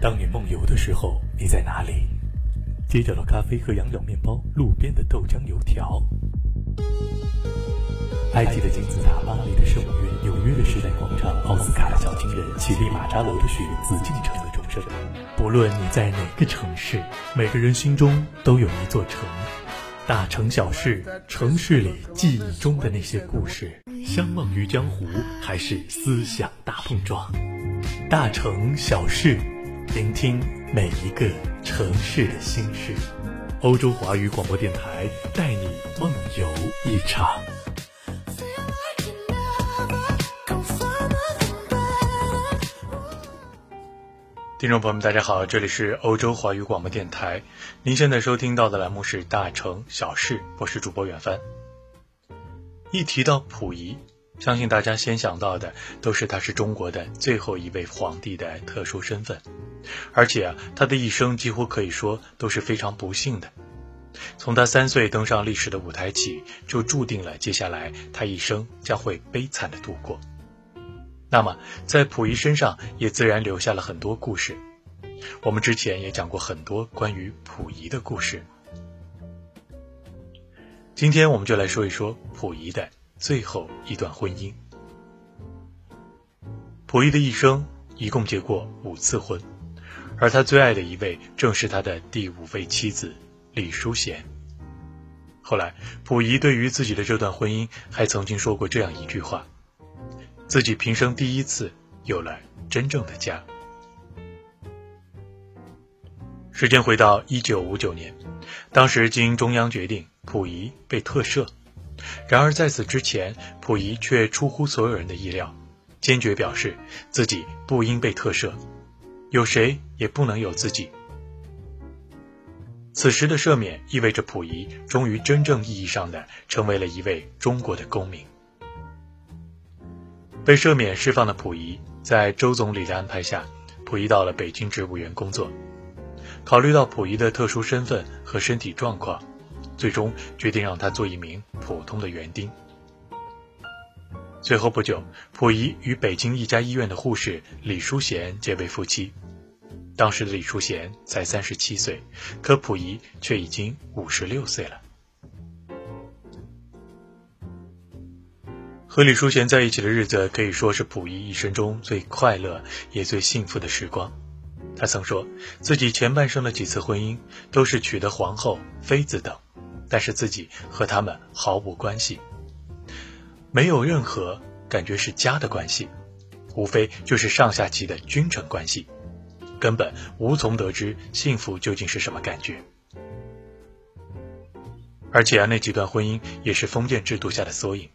当你梦游的时候，你在哪里？街角的咖啡和羊角面包，路边的豆浆油条。埃及的金字塔，巴黎的圣母院，纽约的时代广场，奥斯卡的小金人，乞力马扎罗的雪，紫禁城的钟声。不论你在哪个城市，每个人心中都有一座城。大城小事，城市里记忆中的那些故事，相忘于江湖，还是思想大碰撞？大城小事，聆听每一个城市的心事。欧洲华语广播电台带你梦游一场。听众朋友们，大家好，这里是欧洲华语广播电台，您现在收听到的栏目是《大城小事》，我是主播远帆。一提到溥仪，相信大家先想到的都是他是中国的最后一位皇帝的特殊身份，而且啊，他的一生几乎可以说都是非常不幸的。从他三岁登上历史的舞台起，就注定了接下来他一生将会悲惨的度过。那么，在溥仪身上也自然留下了很多故事。我们之前也讲过很多关于溥仪的故事。今天我们就来说一说溥仪的最后一段婚姻。溥仪的一生一共结过五次婚，而他最爱的一位正是他的第五位妻子李淑贤。后来，溥仪对于自己的这段婚姻还曾经说过这样一句话。自己平生第一次有了真正的家。时间回到一九五九年，当时经中央决定，溥仪被特赦。然而在此之前，溥仪却出乎所有人的意料，坚决表示自己不应被特赦，有谁也不能有自己。此时的赦免意味着溥仪终于真正意义上的成为了一位中国的公民。被赦免释放的溥仪，在周总理的安排下，溥仪到了北京植物园工作。考虑到溥仪的特殊身份和身体状况，最终决定让他做一名普通的园丁。随后不久，溥仪与北京一家医院的护士李淑贤结为夫妻。当时的李淑贤才三十七岁，可溥仪却已经五十六岁了。和李淑贤在一起的日子可以说是溥仪一生中最快乐也最幸福的时光。他曾说自己前半生的几次婚姻都是娶的皇后、妃子等，但是自己和他们毫无关系，没有任何感觉是家的关系，无非就是上下级的君臣关系，根本无从得知幸福究竟是什么感觉。而且啊，那几段婚姻也是封建制度下的缩影。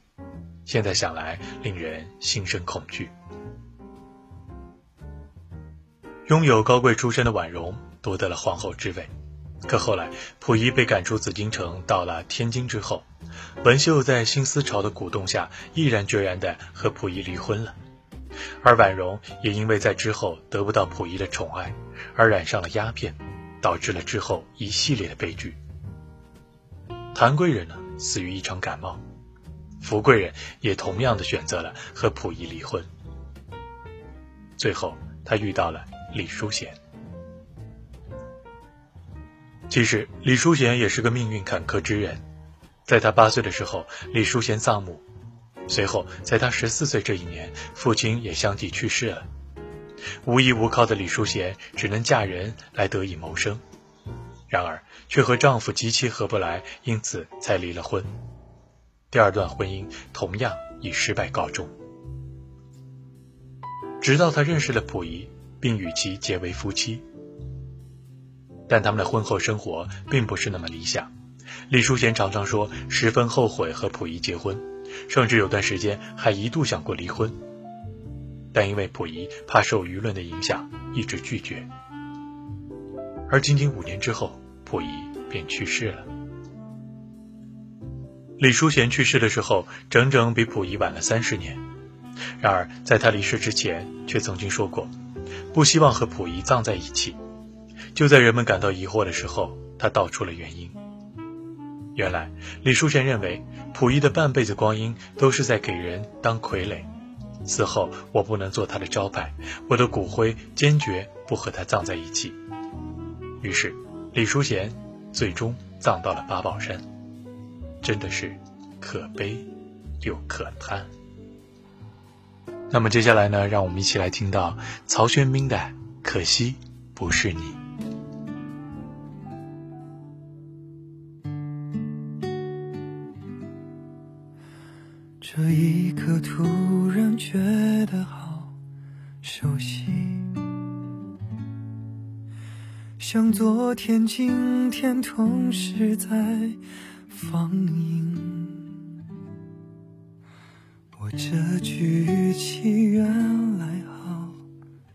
现在想来，令人心生恐惧。拥有高贵出身的婉容夺得了皇后之位，可后来溥仪被赶出紫禁城，到了天津之后，文秀在新思潮的鼓动下，毅然决然的和溥仪离婚了。而婉容也因为在之后得不到溥仪的宠爱，而染上了鸦片，导致了之后一系列的悲剧。谭贵人呢，死于一场感冒。福贵人也同样的选择了和溥仪离婚。最后，他遇到了李淑贤。其实，李淑贤也是个命运坎坷之人。在他八岁的时候，李淑贤丧母；随后，在他十四岁这一年，父亲也相继去世了。无依无靠的李淑贤只能嫁人来得以谋生，然而却和丈夫极其合不来，因此才离了婚。第二段婚姻同样以失败告终。直到他认识了溥仪，并与其结为夫妻，但他们的婚后生活并不是那么理想。李淑贤常常说十分后悔和溥仪结婚，甚至有段时间还一度想过离婚，但因为溥仪怕受舆论的影响，一直拒绝。而仅仅五年之后，溥仪便去世了。李淑贤去世的时候，整整比溥仪晚了三十年。然而，在他离世之前，却曾经说过，不希望和溥仪葬在一起。就在人们感到疑惑的时候，他道出了原因。原来，李淑贤认为，溥仪的半辈子光阴都是在给人当傀儡，死后我不能做他的招牌，我的骨灰坚决不和他葬在一起。于是，李淑贤最终葬到了八宝山，真的是可悲又可叹。那么接下来呢，让我们一起来听到曹轩宾的《可惜不是你》。这一刻突然觉得好熟悉，像昨天、今天同时在放映。我这句语气原来好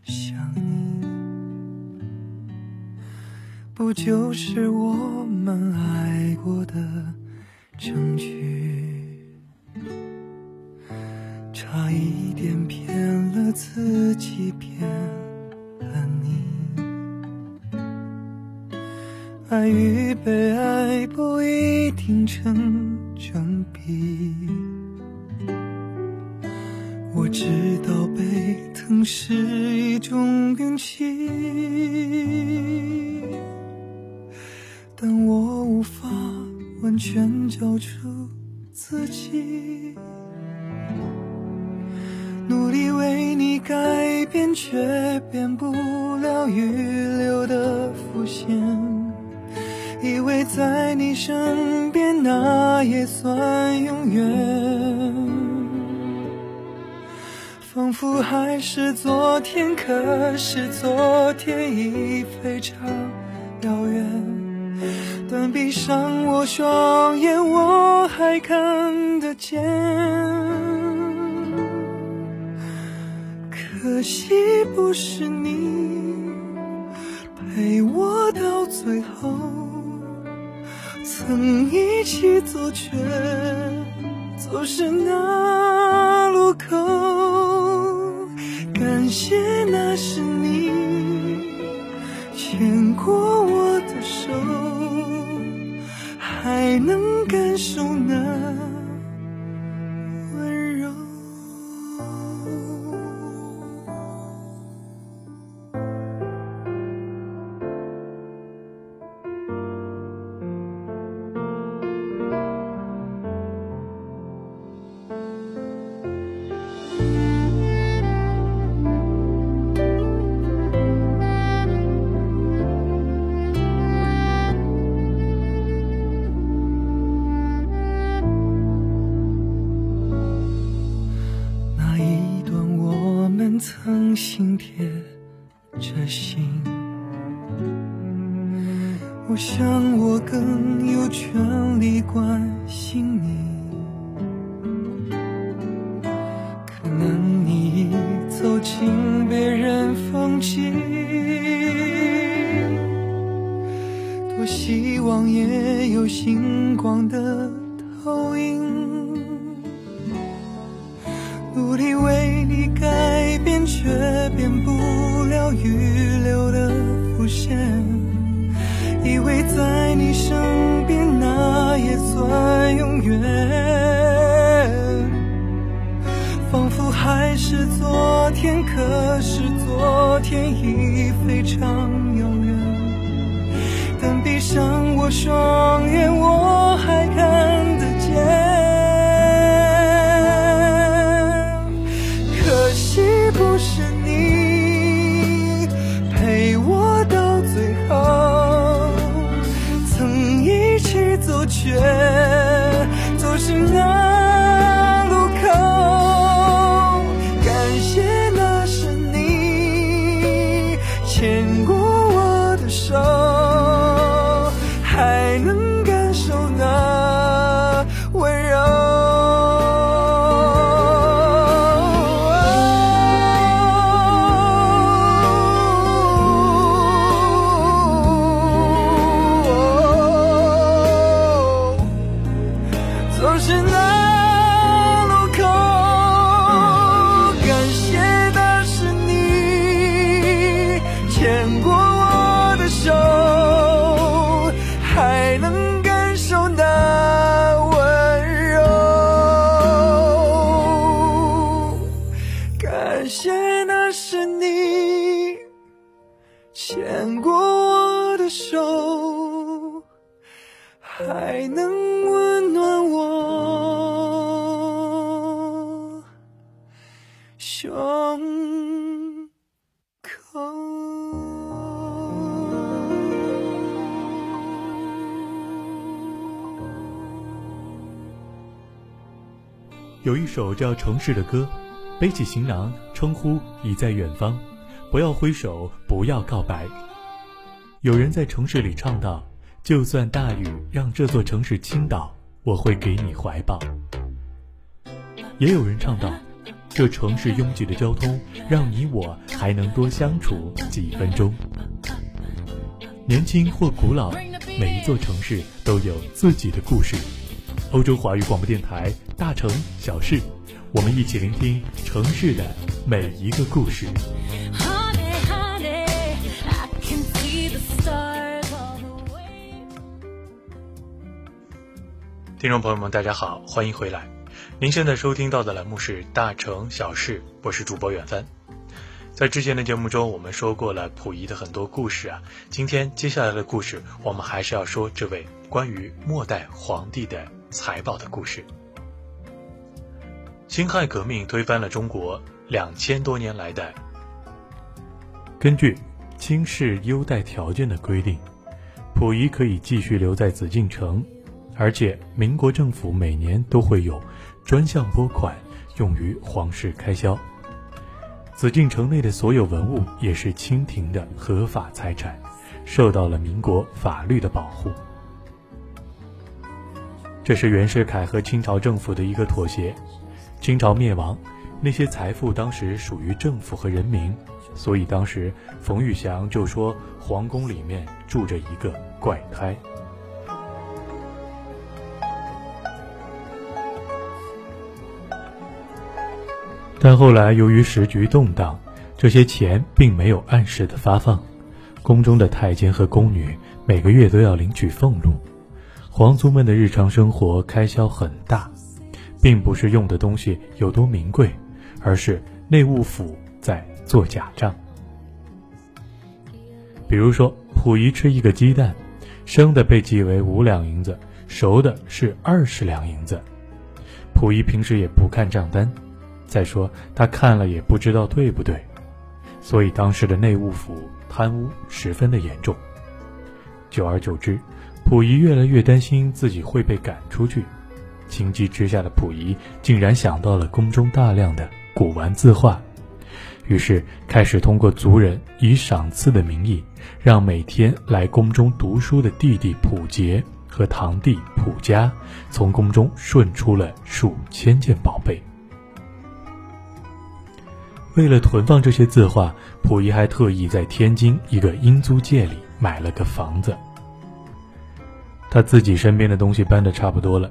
像你，不就是我们爱过的证据？差一点骗了自己，骗了你。爱与被爱不一定成正比。我知道被疼是一种运气，但我无法完全交出自己。努力为你改变，却变不了预留的伏线。以为在你身边，那也算永远。仿佛还是昨天，可是昨天已非常遥远。但闭上我双眼，我还看得见。可惜不是你陪我到最后，曾一起走却走失那路口。感谢那是你牵过我的手，还能感受那。能你走进别人风景，多希望也有星光的当遥远，但闭上我双眼，我还看得见。可惜不是你陪我到最后，曾一起走，却总是那。有一首叫《城市的歌》，背起行囊，称呼已在远方。不要挥手，不要告白。有人在城市里唱道：“就算大雨让这座城市倾倒，我会给你怀抱。”也有人唱道：“这城市拥挤的交通，让你我还能多相处几分钟。”年轻或古老，每一座城市都有自己的故事。欧洲华语广播电台，大城小事，我们一起聆听城市的每一个故事。听众朋友们，大家好，欢迎回来。您现在收听到的栏目是《大城小事》，我是主播远帆。在之前的节目中，我们说过了溥仪的很多故事啊。今天接下来的故事，我们还是要说这位关于末代皇帝的财宝的故事。辛亥革命推翻了中国两千多年来的。根据清室优待条件的规定，溥仪可以继续留在紫禁城。而且，民国政府每年都会有专项拨款用于皇室开销。紫禁城内的所有文物也是清廷的合法财产，受到了民国法律的保护。这是袁世凯和清朝政府的一个妥协。清朝灭亡，那些财富当时属于政府和人民，所以当时冯玉祥就说皇宫里面住着一个怪胎。但后来由于时局动荡，这些钱并没有按时的发放，宫中的太监和宫女每个月都要领取俸禄，皇族们的日常生活开销很大，并不是用的东西有多名贵，而是内务府在做假账。比如说，溥仪吃一个鸡蛋，生的被记为五两银子，熟的是二十两银子，溥仪平时也不看账单。再说，他看了也不知道对不对，所以当时的内务府贪污十分的严重。久而久之，溥仪越来越担心自己会被赶出去。情急之下的溥仪竟然想到了宫中大量的古玩字画，于是开始通过族人以赏赐的名义，让每天来宫中读书的弟弟溥杰和堂弟溥家，从宫中顺出了数千件宝贝。为了囤放这些字画，溥仪还特意在天津一个英租界里买了个房子。他自己身边的东西搬得差不多了，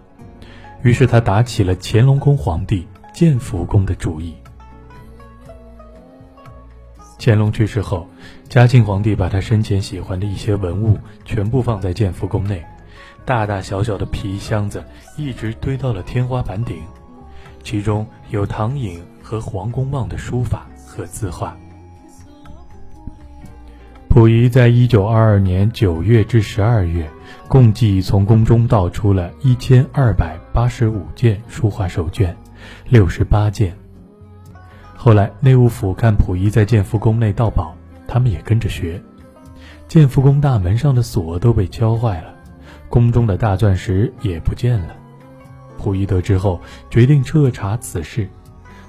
于是他打起了乾隆宫皇帝建福宫的主意。乾隆去世后，嘉庆皇帝把他生前喜欢的一些文物全部放在建福宫内，大大小小的皮箱子一直堆到了天花板顶，其中有唐颖。和黄公望的书法和字画。溥仪在一九二二年九月至十二月，共计从宫中盗出了一千二百八十五件书画手卷，六十八件。后来内务府看溥仪在建福宫内盗宝，他们也跟着学。建福宫大门上的锁都被敲坏了，宫中的大钻石也不见了。溥仪得知后，决定彻查此事。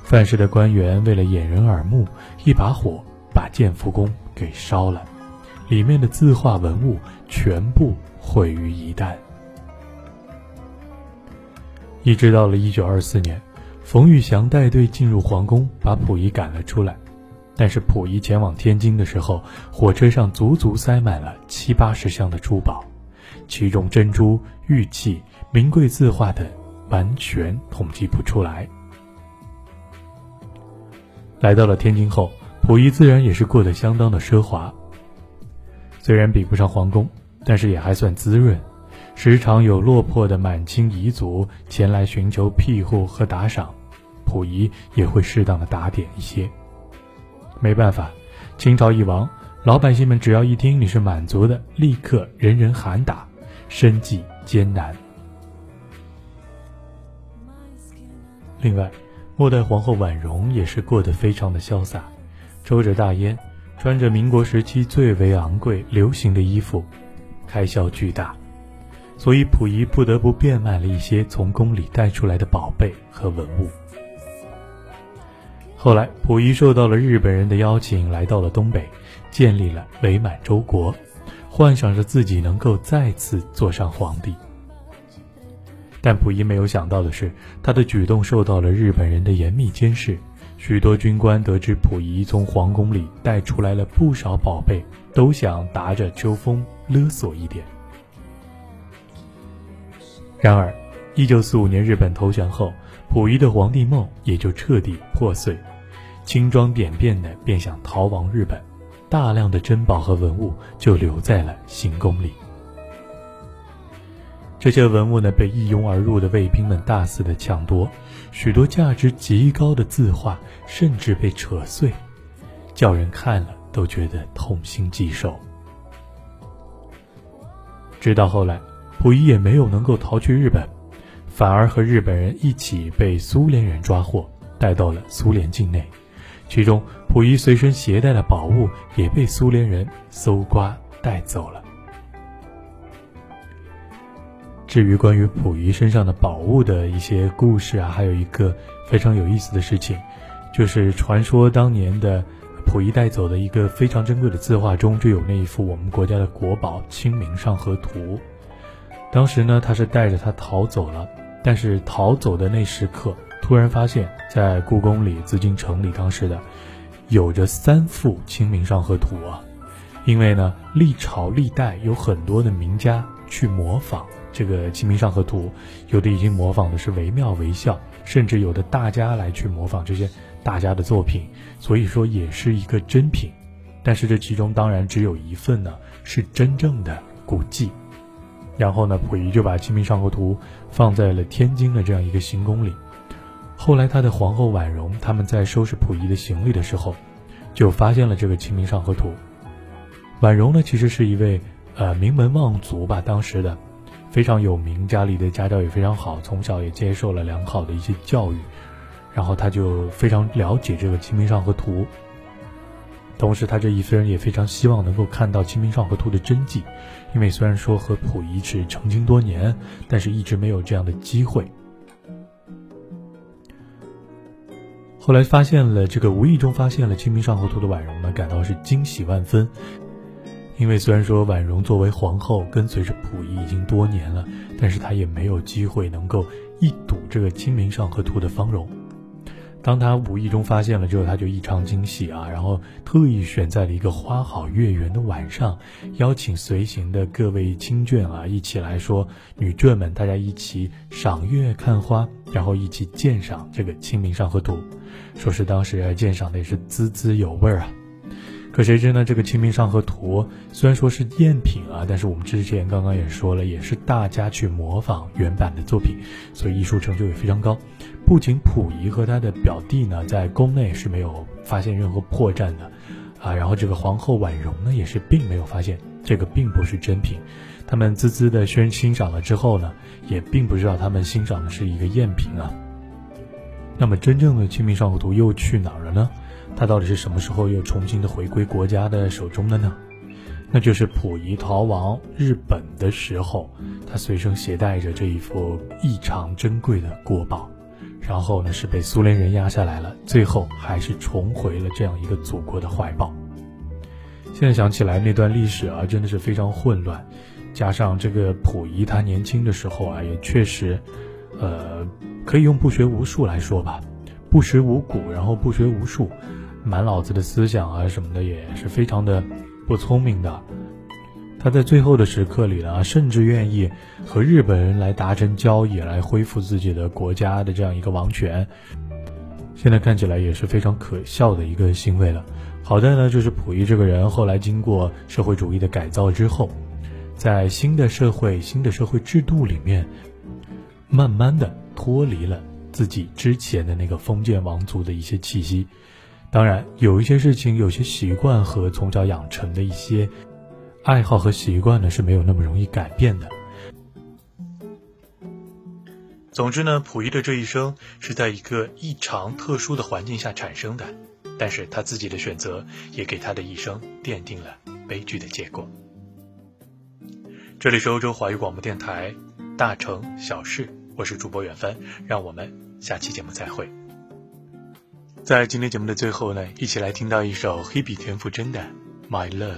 犯事的官员为了掩人耳目，一把火把建福宫给烧了，里面的字画文物全部毁于一旦。一直到了一九二四年，冯玉祥带队进入皇宫，把溥仪赶了出来。但是溥仪前往天津的时候，火车上足足塞满了七八十箱的珠宝，其中珍珠、玉器、名贵字画等，完全统计不出来。来到了天津后，溥仪自然也是过得相当的奢华。虽然比不上皇宫，但是也还算滋润，时常有落魄的满清彝族前来寻求庇护和打赏，溥仪也会适当的打点一些。没办法，清朝一亡，老百姓们只要一听你是满族的，立刻人人喊打，生计艰难。另外，末代皇后婉容也是过得非常的潇洒，抽着大烟，穿着民国时期最为昂贵、流行的衣服，开销巨大，所以溥仪不得不变卖了一些从宫里带出来的宝贝和文物。后来，溥仪受到了日本人的邀请，来到了东北，建立了伪满洲国，幻想着自己能够再次坐上皇帝。但溥仪没有想到的是，他的举动受到了日本人的严密监视。许多军官得知溥仪从皇宫里带出来了不少宝贝，都想打着秋风勒索一点。然而，一九四五年日本投降后，溥仪的皇帝梦也就彻底破碎，轻装点便的便想逃亡日本，大量的珍宝和文物就留在了行宫里。这些文物呢，被一拥而入的卫兵们大肆的抢夺，许多价值极高的字画甚至被扯碎，叫人看了都觉得痛心疾首。直到后来，溥仪也没有能够逃去日本，反而和日本人一起被苏联人抓获，带到了苏联境内，其中溥仪随身携带的宝物也被苏联人搜刮带走了。至于关于溥仪身上的宝物的一些故事啊，还有一个非常有意思的事情，就是传说当年的溥仪带走的一个非常珍贵的字画中，就有那一幅我们国家的国宝《清明上河图》。当时呢，他是带着它逃走了，但是逃走的那时刻，突然发现，在故宫里紫禁城里，当时的有着三幅《清明上河图》啊，因为呢，历朝历代有很多的名家去模仿。这个《清明上河图》，有的已经模仿的是惟妙惟肖，甚至有的大家来去模仿这些大家的作品，所以说也是一个真品。但是这其中当然只有一份呢是真正的古迹。然后呢，溥仪就把《清明上河图》放在了天津的这样一个行宫里。后来他的皇后婉容他们在收拾溥仪的行李的时候，就发现了这个《清明上河图》。婉容呢，其实是一位呃名门望族吧，当时的。非常有名，家里的家教也非常好，从小也接受了良好的一些教育，然后他就非常了解这个《清明上河图》，同时他这一生也非常希望能够看到《清明上河图》的真迹，因为虽然说和溥仪是成亲多年，但是一直没有这样的机会。后来发现了这个，无意中发现了《清明上河图》的婉容呢，感到是惊喜万分。因为虽然说婉容作为皇后跟随着溥仪已经多年了，但是她也没有机会能够一睹这个《清明上河图》的芳容。当她无意中发现了之后，她就异常惊喜啊，然后特意选在了一个花好月圆的晚上，邀请随行的各位亲眷啊一起来说，女眷们大家一起赏月看花，然后一起鉴赏这个《清明上河图》，说是当时鉴赏的也是滋滋有味儿啊。可谁知呢？这个《清明上河图》虽然说是赝品啊，但是我们之前刚刚也说了，也是大家去模仿原版的作品，所以艺术成就也非常高。不仅溥仪和他的表弟呢，在宫内是没有发现任何破绽的，啊，然后这个皇后婉容呢，也是并没有发现这个并不是真品。他们滋滋的宣欣赏了之后呢，也并不知道他们欣赏的是一个赝品啊。那么真正的《清明上河图》又去哪儿了呢？他到底是什么时候又重新的回归国家的手中的呢？那就是溥仪逃亡日本的时候，他随身携带着这一副异常珍贵的国宝，然后呢是被苏联人压下来了，最后还是重回了这样一个祖国的怀抱。现在想起来那段历史啊，真的是非常混乱，加上这个溥仪他年轻的时候啊，也确实，呃，可以用不学无术来说吧，不识五谷，然后不学无术。满脑子的思想啊什么的也是非常的不聪明的，他在最后的时刻里呢，甚至愿意和日本人来达成交易，来恢复自己的国家的这样一个王权。现在看起来也是非常可笑的一个行为了。好在呢，就是溥仪这个人后来经过社会主义的改造之后，在新的社会、新的社会制度里面，慢慢的脱离了自己之前的那个封建王族的一些气息。当然，有一些事情、有些习惯和从小养成的一些爱好和习惯呢，是没有那么容易改变的。总之呢，溥仪的这一生是在一个异常特殊的环境下产生的，但是他自己的选择也给他的一生奠定了悲剧的结果。这里是欧洲华语广播电台《大城小事》，我是主播远帆，让我们下期节目再会。在今天节目的最后呢，一起来听到一首黑笔田馥甄的《My Love》。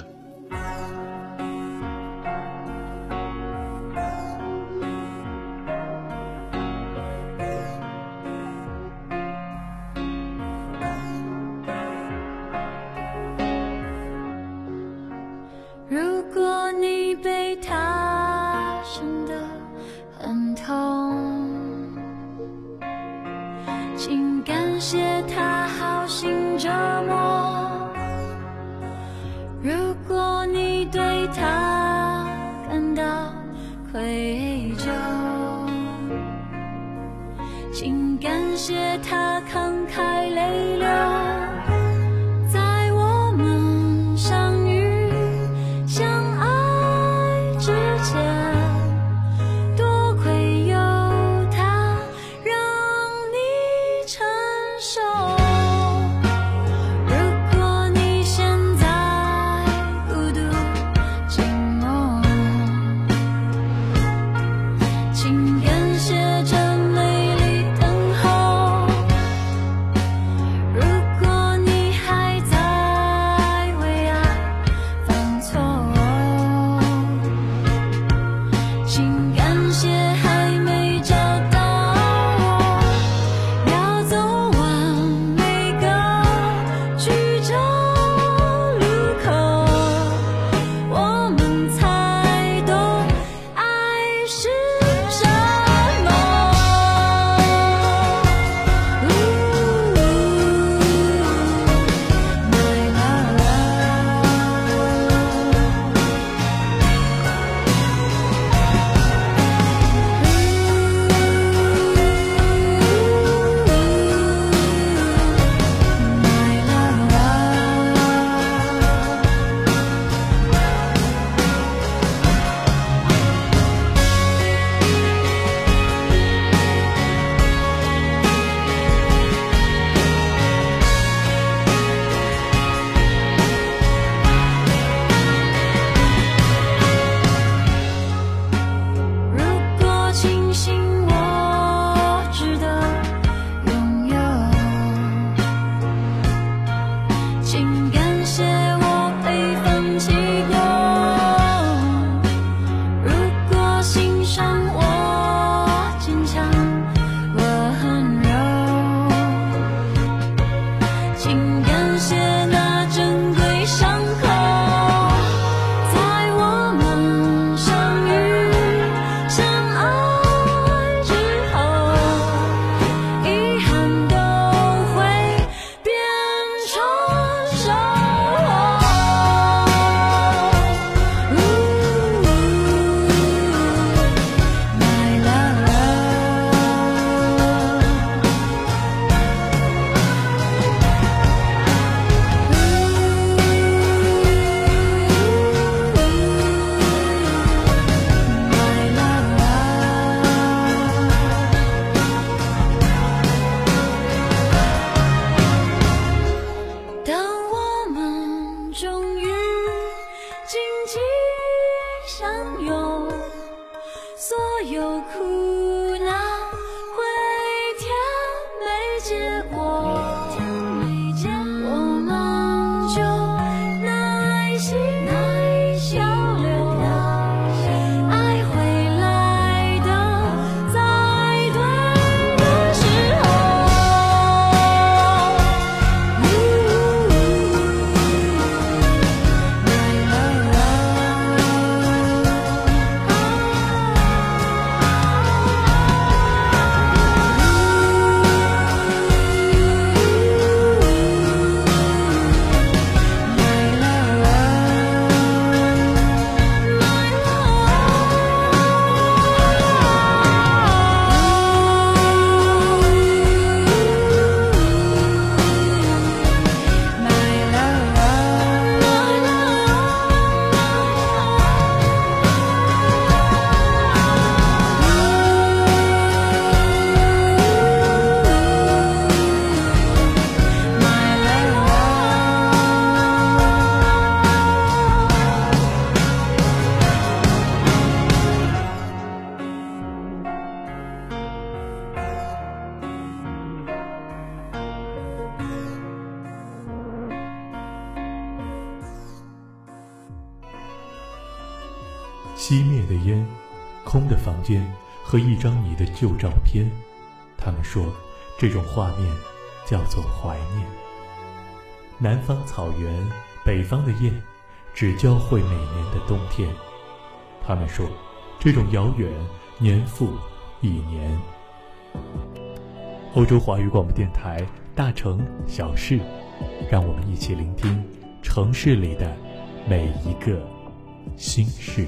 熄灭的烟，空的房间和一张你的旧照片。他们说，这种画面叫做怀念。南方草原，北方的雁，只交汇每年的冬天。他们说，这种遥远年复一年。欧洲华语广播电台，大城小事，让我们一起聆听城市里的每一个心事。